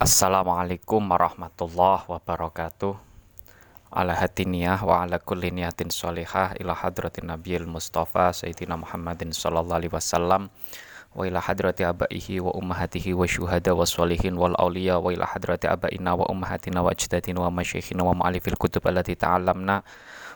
Assalamualaikum warahmatullahi wabarakatuh. Ala hatiniyah wa ala kulli niyatin sholihah ila hadratin nabiyil mustafa sayyidina Muhammadin sallallahu alaihi wasallam wa ila hadrati abaihi wa ummahatihi wa syuhada wa sholihin wal awliya wa ila hadrati abaina wa ummahatina wa ajdatina wa masyayikhina wa ma'alifil kutub allati ta'allamna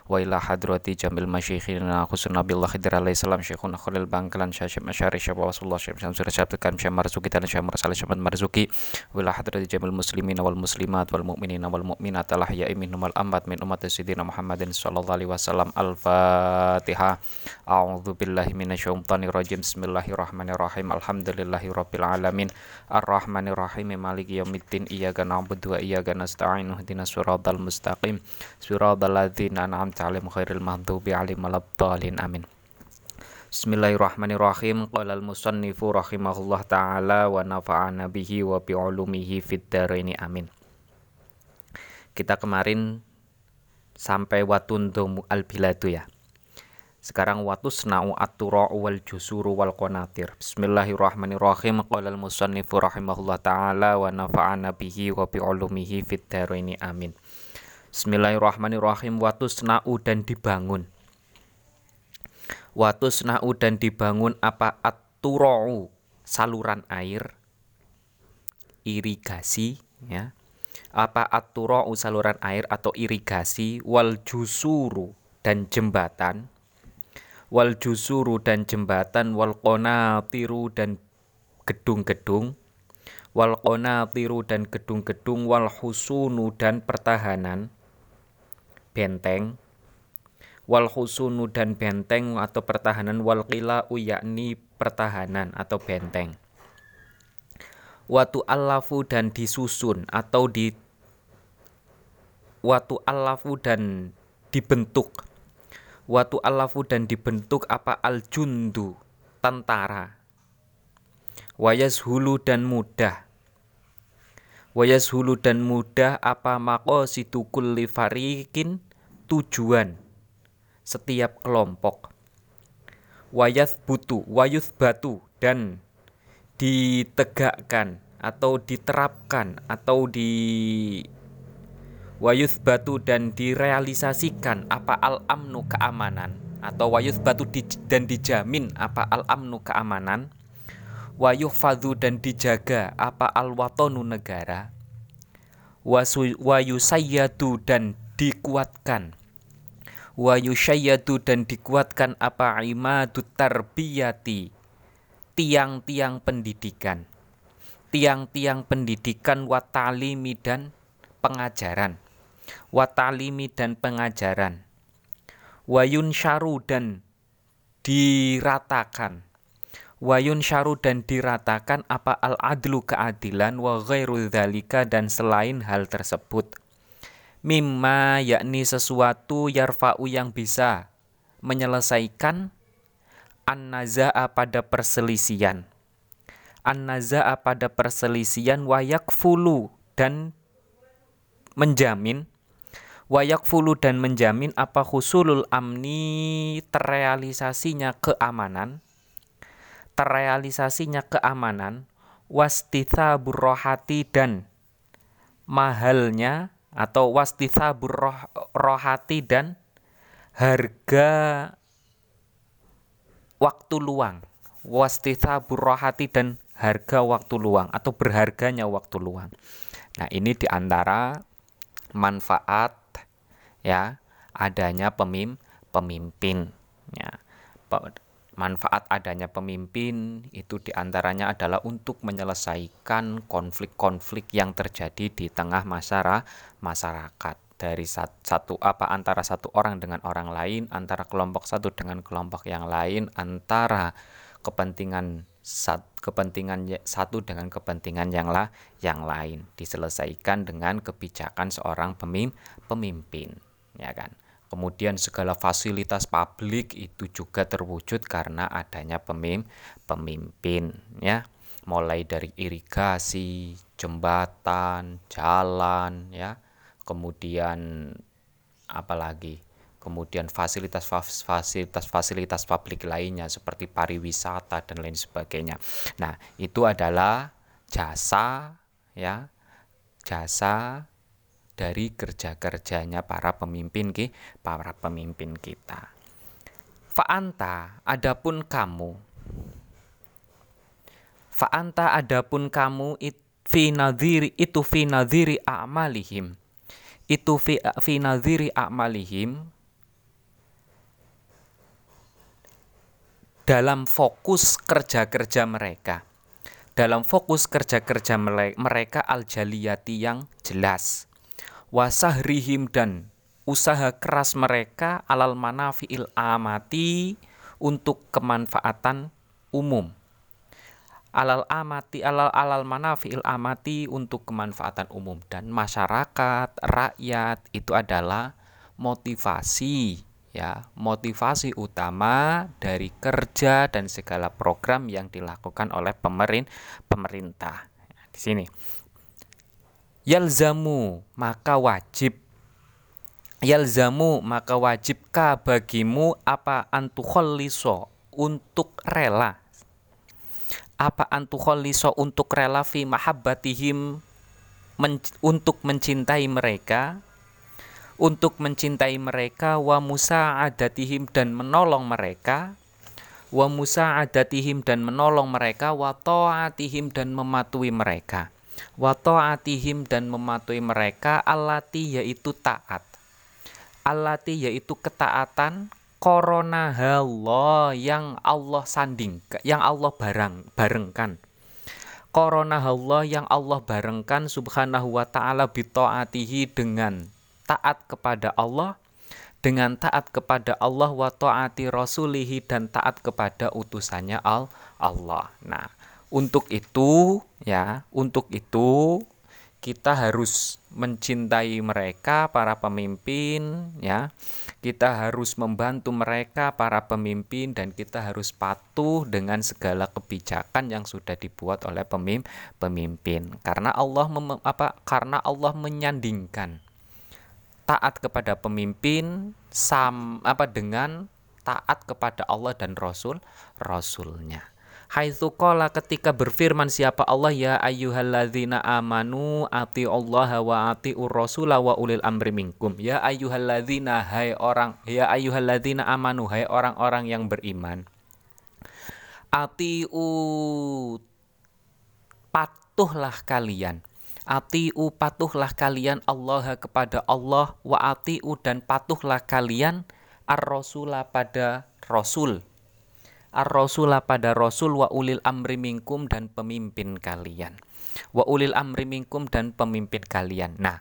wa ila hadrati jamil masyikhina khususna billah khidir alaihi salam. Syekhuna khalil bangkalan syekh masyari syekh wasulullah syekh syamsur syekh kan syekh marzuki dan syekh marsal syekh marzuki. Wa ila hadrati jamil muslimina wal muslimat wal mu'minina wal mu'minat al ahya'i minhum wal amwat min umat sayyidina muhammadin sallallahu alaihi wasallam. Al fatihah a'udzu billahi minasyaitonir rajim. Bismillahirrahmanirrahim. Alhamdulillahi rabbil alamin. Arrahmanir rahim maliki yaumiddin. Iyyaka na'budu wa iyyaka nasta'in. Ihdinas siratal mustaqim. Siratal ladzina an'amta alim khairil maghdubi alim waladdallin amin Bismillahirrahmanirrahim Qala al-musannifu rahimahullah ta'ala wa nafa'ana bihi wa bi'ulumihi fid dharaini amin Kita kemarin sampai watundu al-biladu ya sekarang watu senau atura wal jusuru wal konatir. Bismillahirrahmanirrahim. Qala al-musannifu rahimahullah taala wa nafa'ana bihi wa bi'ulumihi fid dharaini amin. Bismillahirrahmanirrahim. Watu senau dan dibangun. Watu senau dan dibangun apa? Aturau saluran air. Irigasi ya. Apa aturau saluran air atau irigasi? Wal jusuru dan jembatan. Wal jusuru dan jembatan. Wal qonatiru dan gedung-gedung. Wal qonatiru dan gedung-gedung. Wal husunu dan pertahanan benteng. Wal husunu dan benteng atau pertahanan wal qila yakni pertahanan atau benteng. Watu alafu dan disusun atau di watu alafu dan dibentuk. Watu alafu dan dibentuk apa? Al jundu tentara. Wayas hulu dan mudah wayas hulu dan mudah apa mako kulli farikin tujuan. Setiap kelompok. Wayas butu wayus batu dan ditegakkan atau diterapkan atau di wayus batu dan direalisasikan apa al amnu keamanan atau wayus batu di, dan dijamin apa al amnu keamanan wayuh fadu dan dijaga apa al watonu negara wayusayyadu dan dikuatkan. Wayusayyadu dan dikuatkan apa imadu tarbiyati. Tiang-tiang pendidikan. Tiang-tiang pendidikan watalimi dan pengajaran. Watalimi dan pengajaran. Wayun syaru dan diratakan wayun syaru dan diratakan apa al adlu keadilan wa ghairu dzalika dan selain hal tersebut. Mimma yakni sesuatu yarfa'u yang bisa menyelesaikan an-naza'a pada perselisian an-naza'a pada perselisian wayak fulu dan menjamin wayak fulu dan menjamin apa husulul amni terrealisasinya keamanan terrealisasinya keamanan wastitha burrohati dan mahalnya atau wastitha burrohati dan harga waktu luang. Wastitha burrohati dan harga waktu luang atau berharganya waktu luang. Nah ini di antara manfaat ya adanya pemim pemimpin ya manfaat adanya pemimpin itu di antaranya adalah untuk menyelesaikan konflik-konflik yang terjadi di tengah masyarakat. Dari satu apa antara satu orang dengan orang lain antara kelompok satu dengan kelompok yang lain antara kepentingan sat, kepentingan satu dengan kepentingan yang lah yang lain. Diselesaikan dengan kebijakan seorang pemim, pemimpin ya kan Kemudian segala fasilitas publik itu juga terwujud karena adanya pemim pemimpin ya. Mulai dari irigasi, jembatan, jalan ya. Kemudian apalagi? Kemudian fasilitas fasilitas fasilitas publik lainnya seperti pariwisata dan lain sebagainya. Nah, itu adalah jasa ya jasa dari kerja-kerjanya para pemimpin ki, para pemimpin kita. Fa'anta adapun kamu Fa'anta adapun kamu it, fi itu fi nadhiri a'malihim itu fi, fi a'malihim dalam fokus kerja-kerja mereka. Dalam fokus kerja-kerja mereka al-jaliyati yang jelas. Wasahrihim dan usaha keras mereka alal manafi'il amati untuk kemanfaatan umum. Alal amati alal alal manafi'il amati untuk kemanfaatan umum. Dan masyarakat, rakyat itu adalah motivasi ya. Motivasi utama dari kerja dan segala program yang dilakukan oleh pemerin pemerintah. Di sini yalzamu maka wajib. Yalzamu maka wajibkah bagimu? Apa antukholliso untuk rela? Apa antukholliso untuk rela fi mahabbatihim men, untuk mencintai mereka? Untuk mencintai mereka wa musa adatihim dan menolong mereka. Wa musa adatihim dan menolong mereka wa ta'atihim dan mematuhi mereka wa ta'atihim dan mematuhi mereka alati yaitu taat alati yaitu ketaatan korona Allah yang Allah sanding yang Allah barang barengkan korona Allah yang Allah barengkan subhanahu wa ta'ala bito'atihi dengan taat kepada Allah dengan taat kepada Allah wa taati rasulihi dan taat kepada utusannya al Allah. Nah, untuk itu ya, untuk itu kita harus mencintai mereka para pemimpin ya. Kita harus membantu mereka para pemimpin dan kita harus patuh dengan segala kebijakan yang sudah dibuat oleh pemimpin. Karena Allah mem, apa? Karena Allah menyandingkan taat kepada pemimpin sam apa dengan taat kepada Allah dan Rasul Rasulnya. Haitsu qala ketika berfirman siapa Allah ya ayyuhalladzina amanu ati Allah wa ati rasul wa ulil amri minkum. Ya ayyuhalladzina hai orang ya ayyuhalladzina amanu hai orang-orang yang beriman. Ati patuhlah kalian Atiu patuhlah kalian Allah kepada Allah wa atiu dan patuhlah kalian ar-rasula pada rasul ar-rasula pada rasul wa ulil amri minkum dan pemimpin kalian. Wa ulil amri minkum dan pemimpin kalian. Nah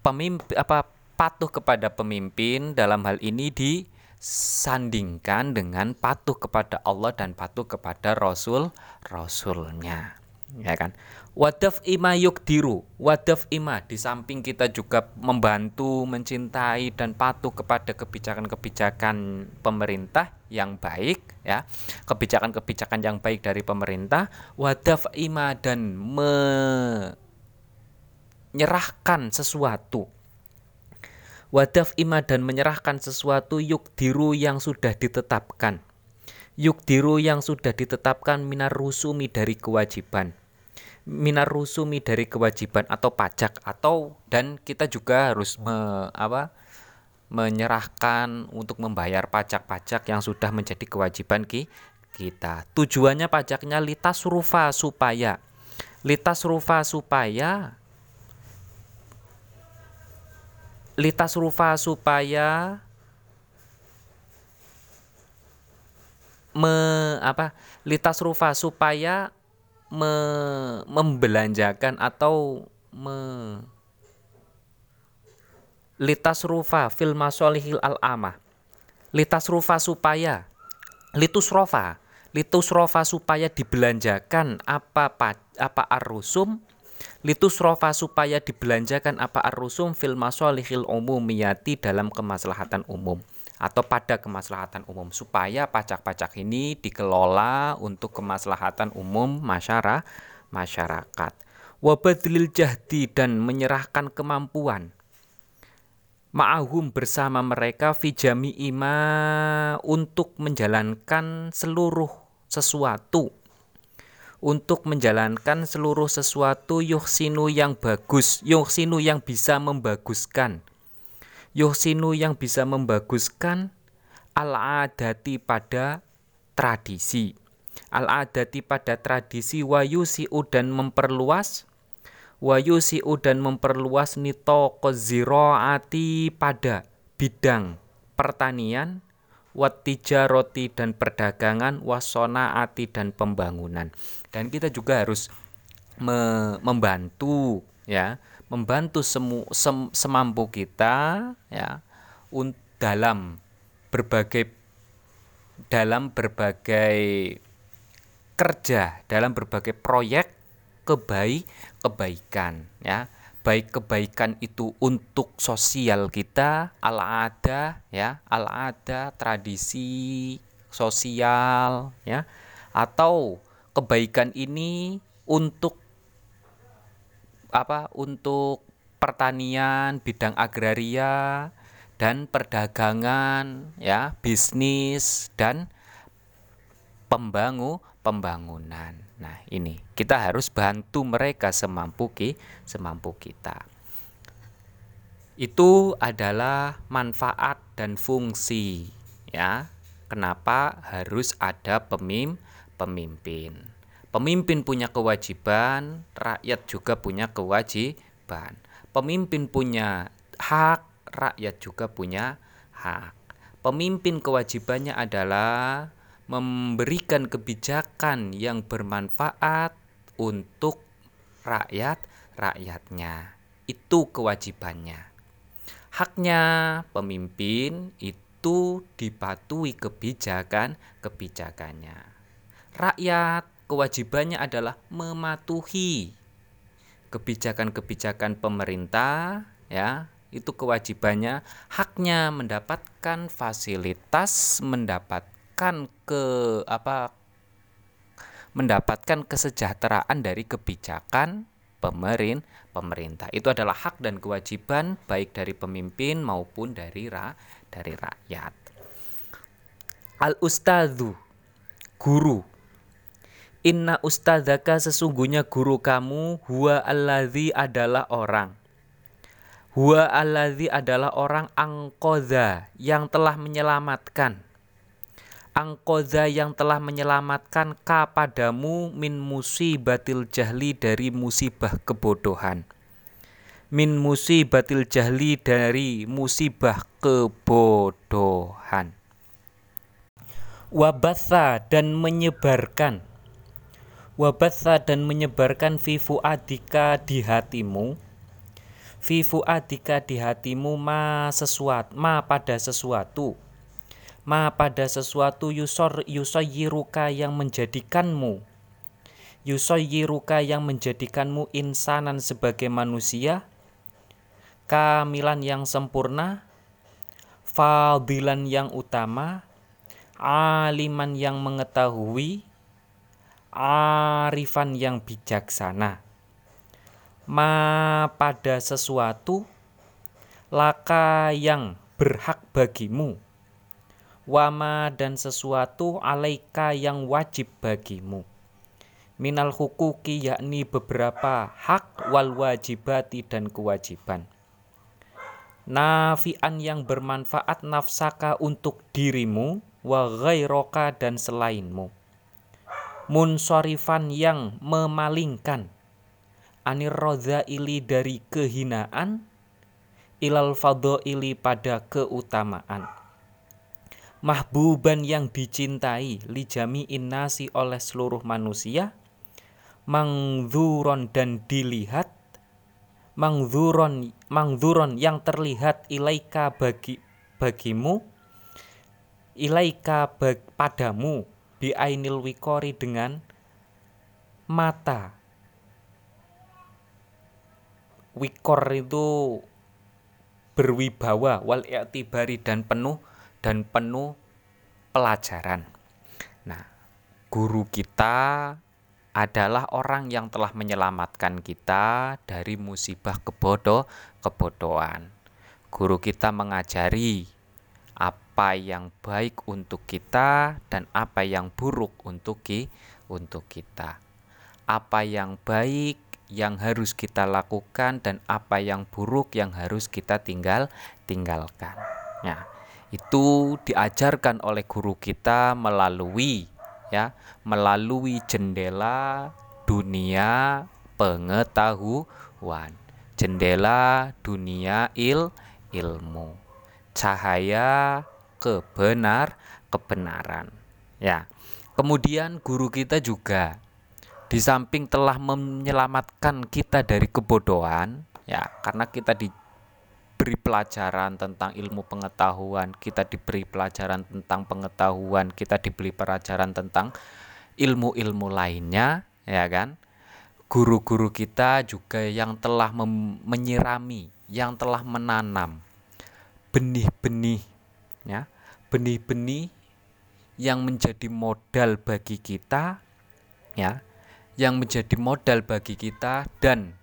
pemimpin apa patuh kepada pemimpin dalam hal ini disandingkan dengan patuh kepada Allah dan patuh kepada rasul rasulnya ya kan Wadaf ima diru Wadaf ima. Di samping kita juga membantu, mencintai dan patuh kepada kebijakan-kebijakan pemerintah yang baik ya. Kebijakan-kebijakan yang baik dari pemerintah, wadaf ima dan menyerahkan sesuatu. Wadaf ima dan menyerahkan sesuatu yuk diru yang sudah ditetapkan. Yuk diru yang sudah ditetapkan minar rusumi dari kewajiban minar rusumi dari kewajiban atau pajak atau dan kita juga harus me, apa menyerahkan untuk membayar pajak-pajak yang sudah menjadi kewajiban ki, kita. Tujuannya pajaknya litas rufa supaya litas rufa supaya litas rufa supaya me apa litas rufa supaya me, membelanjakan atau me, litas rufa fil masolihil al amah litas rufa supaya litus rofa litus rofa supaya dibelanjakan apa apa arusum litus rofa supaya dibelanjakan apa arusum fil masolihil umumiyati dalam kemaslahatan umum atau pada kemaslahatan umum supaya pajak-pajak ini dikelola untuk kemaslahatan umum masyarakat masyarakat. Wabadlil jahdi dan menyerahkan kemampuan. Ma'ahum bersama mereka fijami ima untuk menjalankan seluruh sesuatu. Untuk menjalankan seluruh sesuatu yuhsinu yang bagus, yuhsinu yang bisa membaguskan. Yuhsinu yang bisa membaguskan al-adati pada tradisi. Al-adati pada tradisi wayusi'u dan memperluas wayusi'u dan memperluas nito koziraati pada bidang pertanian roti dan perdagangan wasonaati dan pembangunan dan kita juga harus me membantu ya membantu semu sem semampu kita ya un dalam berbagai dalam berbagai kerja dalam berbagai proyek kebaik kebaikan ya. Baik kebaikan itu untuk sosial kita ala ada ya ala ada tradisi sosial ya atau kebaikan ini untuk apa untuk pertanian bidang agraria dan perdagangan ya bisnis dan pembangu pembangunan Nah, ini kita harus bantu mereka semampu ki, semampu kita. Itu adalah manfaat dan fungsi, ya. Kenapa harus ada pemim pemimpin? Pemimpin punya kewajiban, rakyat juga punya kewajiban. Pemimpin punya hak, rakyat juga punya hak. Pemimpin kewajibannya adalah memberikan kebijakan yang bermanfaat untuk rakyat-rakyatnya. Itu kewajibannya. Haknya pemimpin itu dipatuhi kebijakan-kebijakannya. Rakyat kewajibannya adalah mematuhi kebijakan-kebijakan pemerintah ya itu kewajibannya haknya mendapatkan fasilitas mendapat mendapatkan ke apa mendapatkan kesejahteraan dari kebijakan pemerin pemerintah. Itu adalah hak dan kewajiban baik dari pemimpin maupun dari ra, dari rakyat. Al ustadzu guru Inna ustadzaka sesungguhnya guru kamu huwa alladzi adalah orang. Huwa alladzi adalah orang angkoza yang telah menyelamatkan. Angkoza yang telah menyelamatkan kepadamu min musibatil jahli dari musibah kebodohan. Min musibatil jahli dari musibah kebodohan. Wabatha dan menyebarkan wabatha dan menyebarkan vivu adika di hatimu. Vivu adika di hatimu ma sesuatu ma pada sesuatu. Ma pada sesuatu yusor yusoyiruka yang menjadikanmu. Yusoyiruka yang menjadikanmu insanan sebagai manusia. Kamilan yang sempurna. Fadilan yang utama. Aliman yang mengetahui arifan yang bijaksana. Ma pada sesuatu laka yang berhak bagimu. Wama dan sesuatu alaika yang wajib bagimu. Minal hukuki yakni beberapa hak wal wajibati dan kewajiban. Nafian yang bermanfaat nafsaka untuk dirimu wa ghairaka dan selainmu munsorifan yang memalingkan. Anir ili dari kehinaan ilal ili pada keutamaan. Mahbuban yang dicintai lijami innasi oleh seluruh manusia. Mangzuron dan dilihat. Mangzuron mangzuron yang terlihat ilaika bagi bagimu. Ilaika bag, padamu bi ainil wikori dengan mata wikor itu berwibawa wal i'tibari dan penuh dan penuh pelajaran. Nah, guru kita adalah orang yang telah menyelamatkan kita dari musibah kebodoh kebodohan. Guru kita mengajari apa yang baik untuk kita dan apa yang buruk untuk untuk kita. apa yang baik yang harus kita lakukan dan apa yang buruk yang harus kita tinggal tinggalkan. Ya, itu diajarkan oleh guru kita melalui ya, melalui jendela dunia pengetahuan. Jendela dunia il ilmu. Cahaya kebenar kebenaran. Ya. Kemudian guru kita juga di samping telah menyelamatkan kita dari kebodohan, ya, karena kita diberi pelajaran tentang ilmu pengetahuan, kita diberi pelajaran tentang pengetahuan, kita diberi pelajaran tentang ilmu-ilmu lainnya, ya kan? Guru-guru kita juga yang telah menyirami, yang telah menanam benih-benih, ya, benih-benih yang menjadi modal bagi kita ya yang menjadi modal bagi kita dan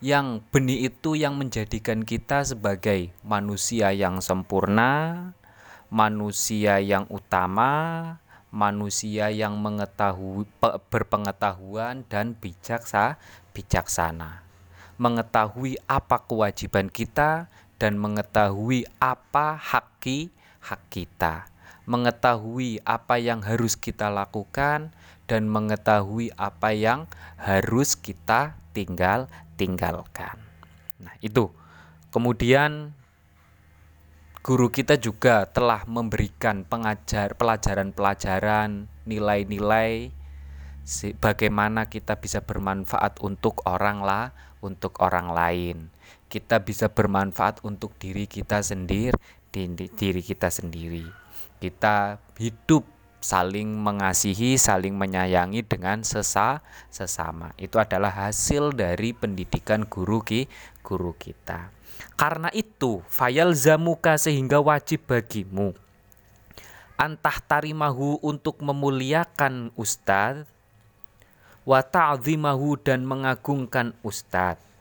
yang benih itu yang menjadikan kita sebagai manusia yang sempurna, manusia yang utama, manusia yang mengetahui berpengetahuan dan bijaksa, bijaksana. Mengetahui apa kewajiban kita dan mengetahui apa haki hak kita mengetahui apa yang harus kita lakukan dan mengetahui apa yang harus kita tinggal tinggalkan. Nah, itu. Kemudian guru kita juga telah memberikan pengajar pelajaran-pelajaran, nilai-nilai bagaimana kita bisa bermanfaat untuk orang lah, untuk orang lain. Kita bisa bermanfaat untuk diri kita sendiri, diri kita sendiri kita hidup saling mengasihi, saling menyayangi dengan sesa sesama. Itu adalah hasil dari pendidikan guru ki guru kita. Karena itu, fayal zamuka sehingga wajib bagimu antah tarimahu untuk memuliakan ustadz wa ta'zimahu dan mengagungkan ustadz.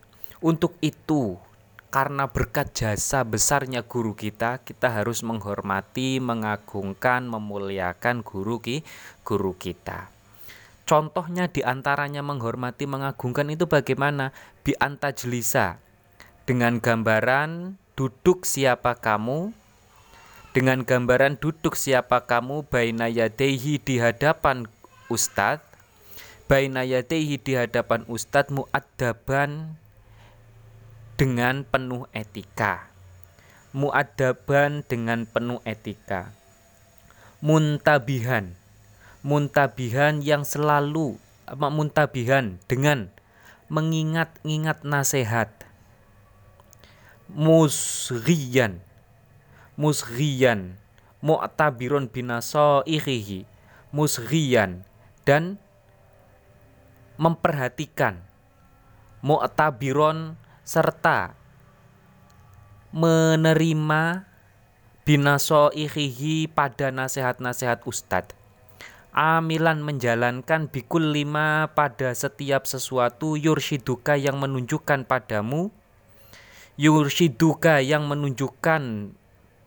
Untuk itu karena berkat jasa besarnya guru kita, kita harus menghormati, mengagungkan, memuliakan guru ki, guru kita. Contohnya di antaranya menghormati, mengagungkan itu bagaimana? Bi antajlisa dengan gambaran duduk siapa kamu, dengan gambaran duduk siapa kamu baina yadehi di hadapan ustadz, baina yadehi di hadapan ustadz muaddaban dengan penuh etika. Muadaban dengan penuh etika. Muntabihan. Muntabihan yang selalu muntabihan dengan mengingat-ingat nasihat. Musriyan. Musriyan. Mu'tabiron binaso irihi. Musriyan. Dan memperhatikan. Mu'tabiron serta menerima binaso ihihi pada nasihat-nasihat ustadz. Amilan menjalankan bikul lima pada setiap sesuatu yurshiduka yang menunjukkan padamu yurshiduka yang menunjukkan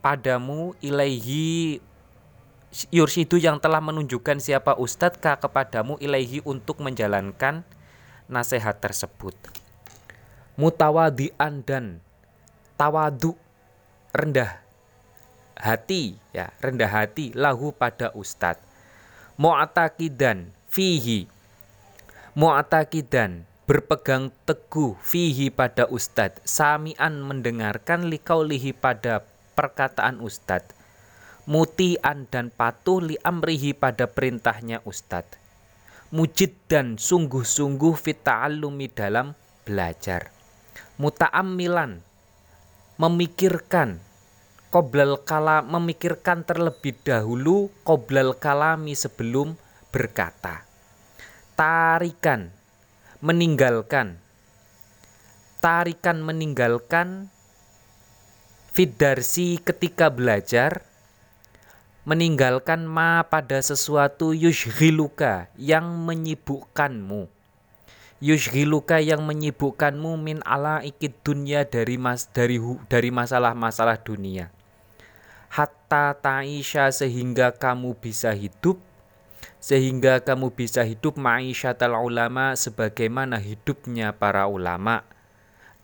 padamu ilaihi yurshidu yang telah menunjukkan siapa ustadz kepadamu ilaihi untuk menjalankan nasihat tersebut mutawadian dan tawadu rendah hati ya rendah hati lahu pada ustad mu'taqidan fihi mu'taqidan berpegang teguh fihi pada ustad samian mendengarkan likaulihi pada perkataan ustad mutian dan patuh li amrihi pada perintahnya ustad mujid dan sungguh-sungguh fita'allumi dalam belajar muta'ammilan memikirkan qoblal kala memikirkan terlebih dahulu qoblal kalami sebelum berkata. Tarikan meninggalkan. Tarikan meninggalkan. Fidarsi ketika belajar meninggalkan ma pada sesuatu yushghiluka yang menyibukkanmu yushghiluka yang menyibukkanmu min ala ikid dunia dari mas dari dari masalah-masalah dunia. Hatta taisha sehingga kamu bisa hidup sehingga kamu bisa hidup ma'isyatal ulama sebagaimana hidupnya para ulama.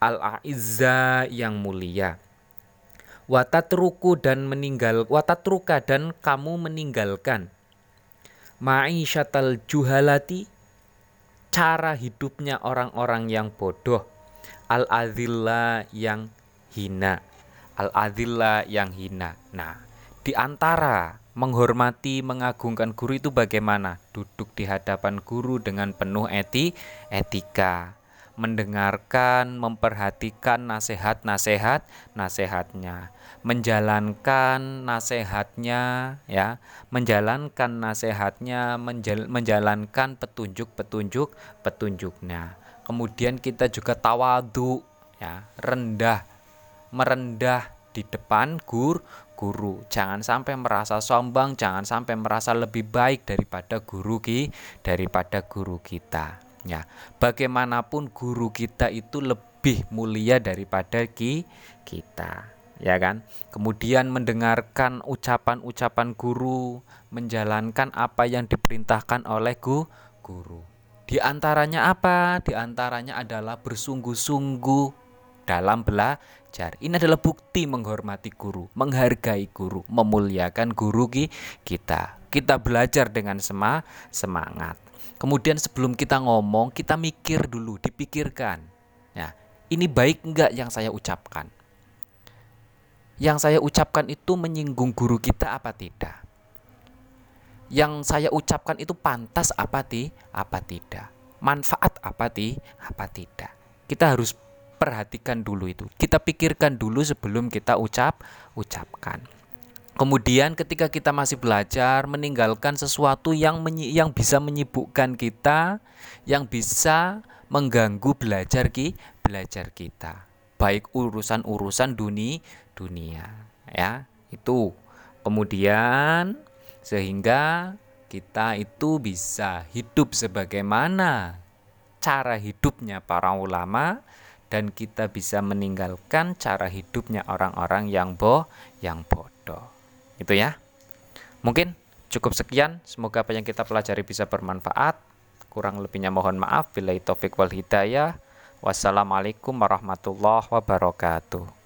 Al-aizza yang mulia. Watatruku dan meninggal watatruka dan kamu meninggalkan. Ma'isyatal juhalati cara hidupnya orang-orang yang bodoh. Al-adillah yang hina. Al-adillah yang hina. Nah di antara menghormati, mengagungkan guru itu bagaimana? Duduk di hadapan guru dengan penuh eti, etika, mendengarkan, memperhatikan nasihat-nasihat, nasihatnya, menjalankan nasihatnya, ya, menjalankan nasihatnya, menjal menjalankan petunjuk-petunjuk petunjuknya. Kemudian kita juga tawadu, ya, rendah, merendah di depan gur guru. Jangan sampai merasa sombong, jangan sampai merasa lebih baik daripada guru ki, daripada guru kita. Ya, bagaimanapun guru kita itu lebih mulia daripada ki kita, ya kan? Kemudian mendengarkan ucapan-ucapan guru, menjalankan apa yang diperintahkan oleh gu, guru. Di antaranya apa? Di antaranya adalah bersungguh-sungguh dalam bela belajar. Ini adalah bukti menghormati guru, menghargai guru, memuliakan guru kita. Kita belajar dengan sema semangat. Kemudian sebelum kita ngomong, kita mikir dulu, dipikirkan. Ya, ini baik enggak yang saya ucapkan? Yang saya ucapkan itu menyinggung guru kita apa tidak? Yang saya ucapkan itu pantas apa ti? Apa tidak? Manfaat apa ti? Apa tidak? Kita harus perhatikan dulu itu. Kita pikirkan dulu sebelum kita ucap ucapkan. Kemudian ketika kita masih belajar meninggalkan sesuatu yang menyi yang bisa menyibukkan kita, yang bisa mengganggu belajar ki belajar kita. Baik urusan-urusan dunia dunia ya. Itu. Kemudian sehingga kita itu bisa hidup sebagaimana cara hidupnya para ulama dan kita bisa meninggalkan cara hidupnya orang-orang yang boh yang bodoh. Itu ya. Mungkin cukup sekian, semoga apa yang kita pelajari bisa bermanfaat. Kurang lebihnya mohon maaf. Bila taufik wal hidayah. Wassalamualaikum warahmatullahi wabarakatuh.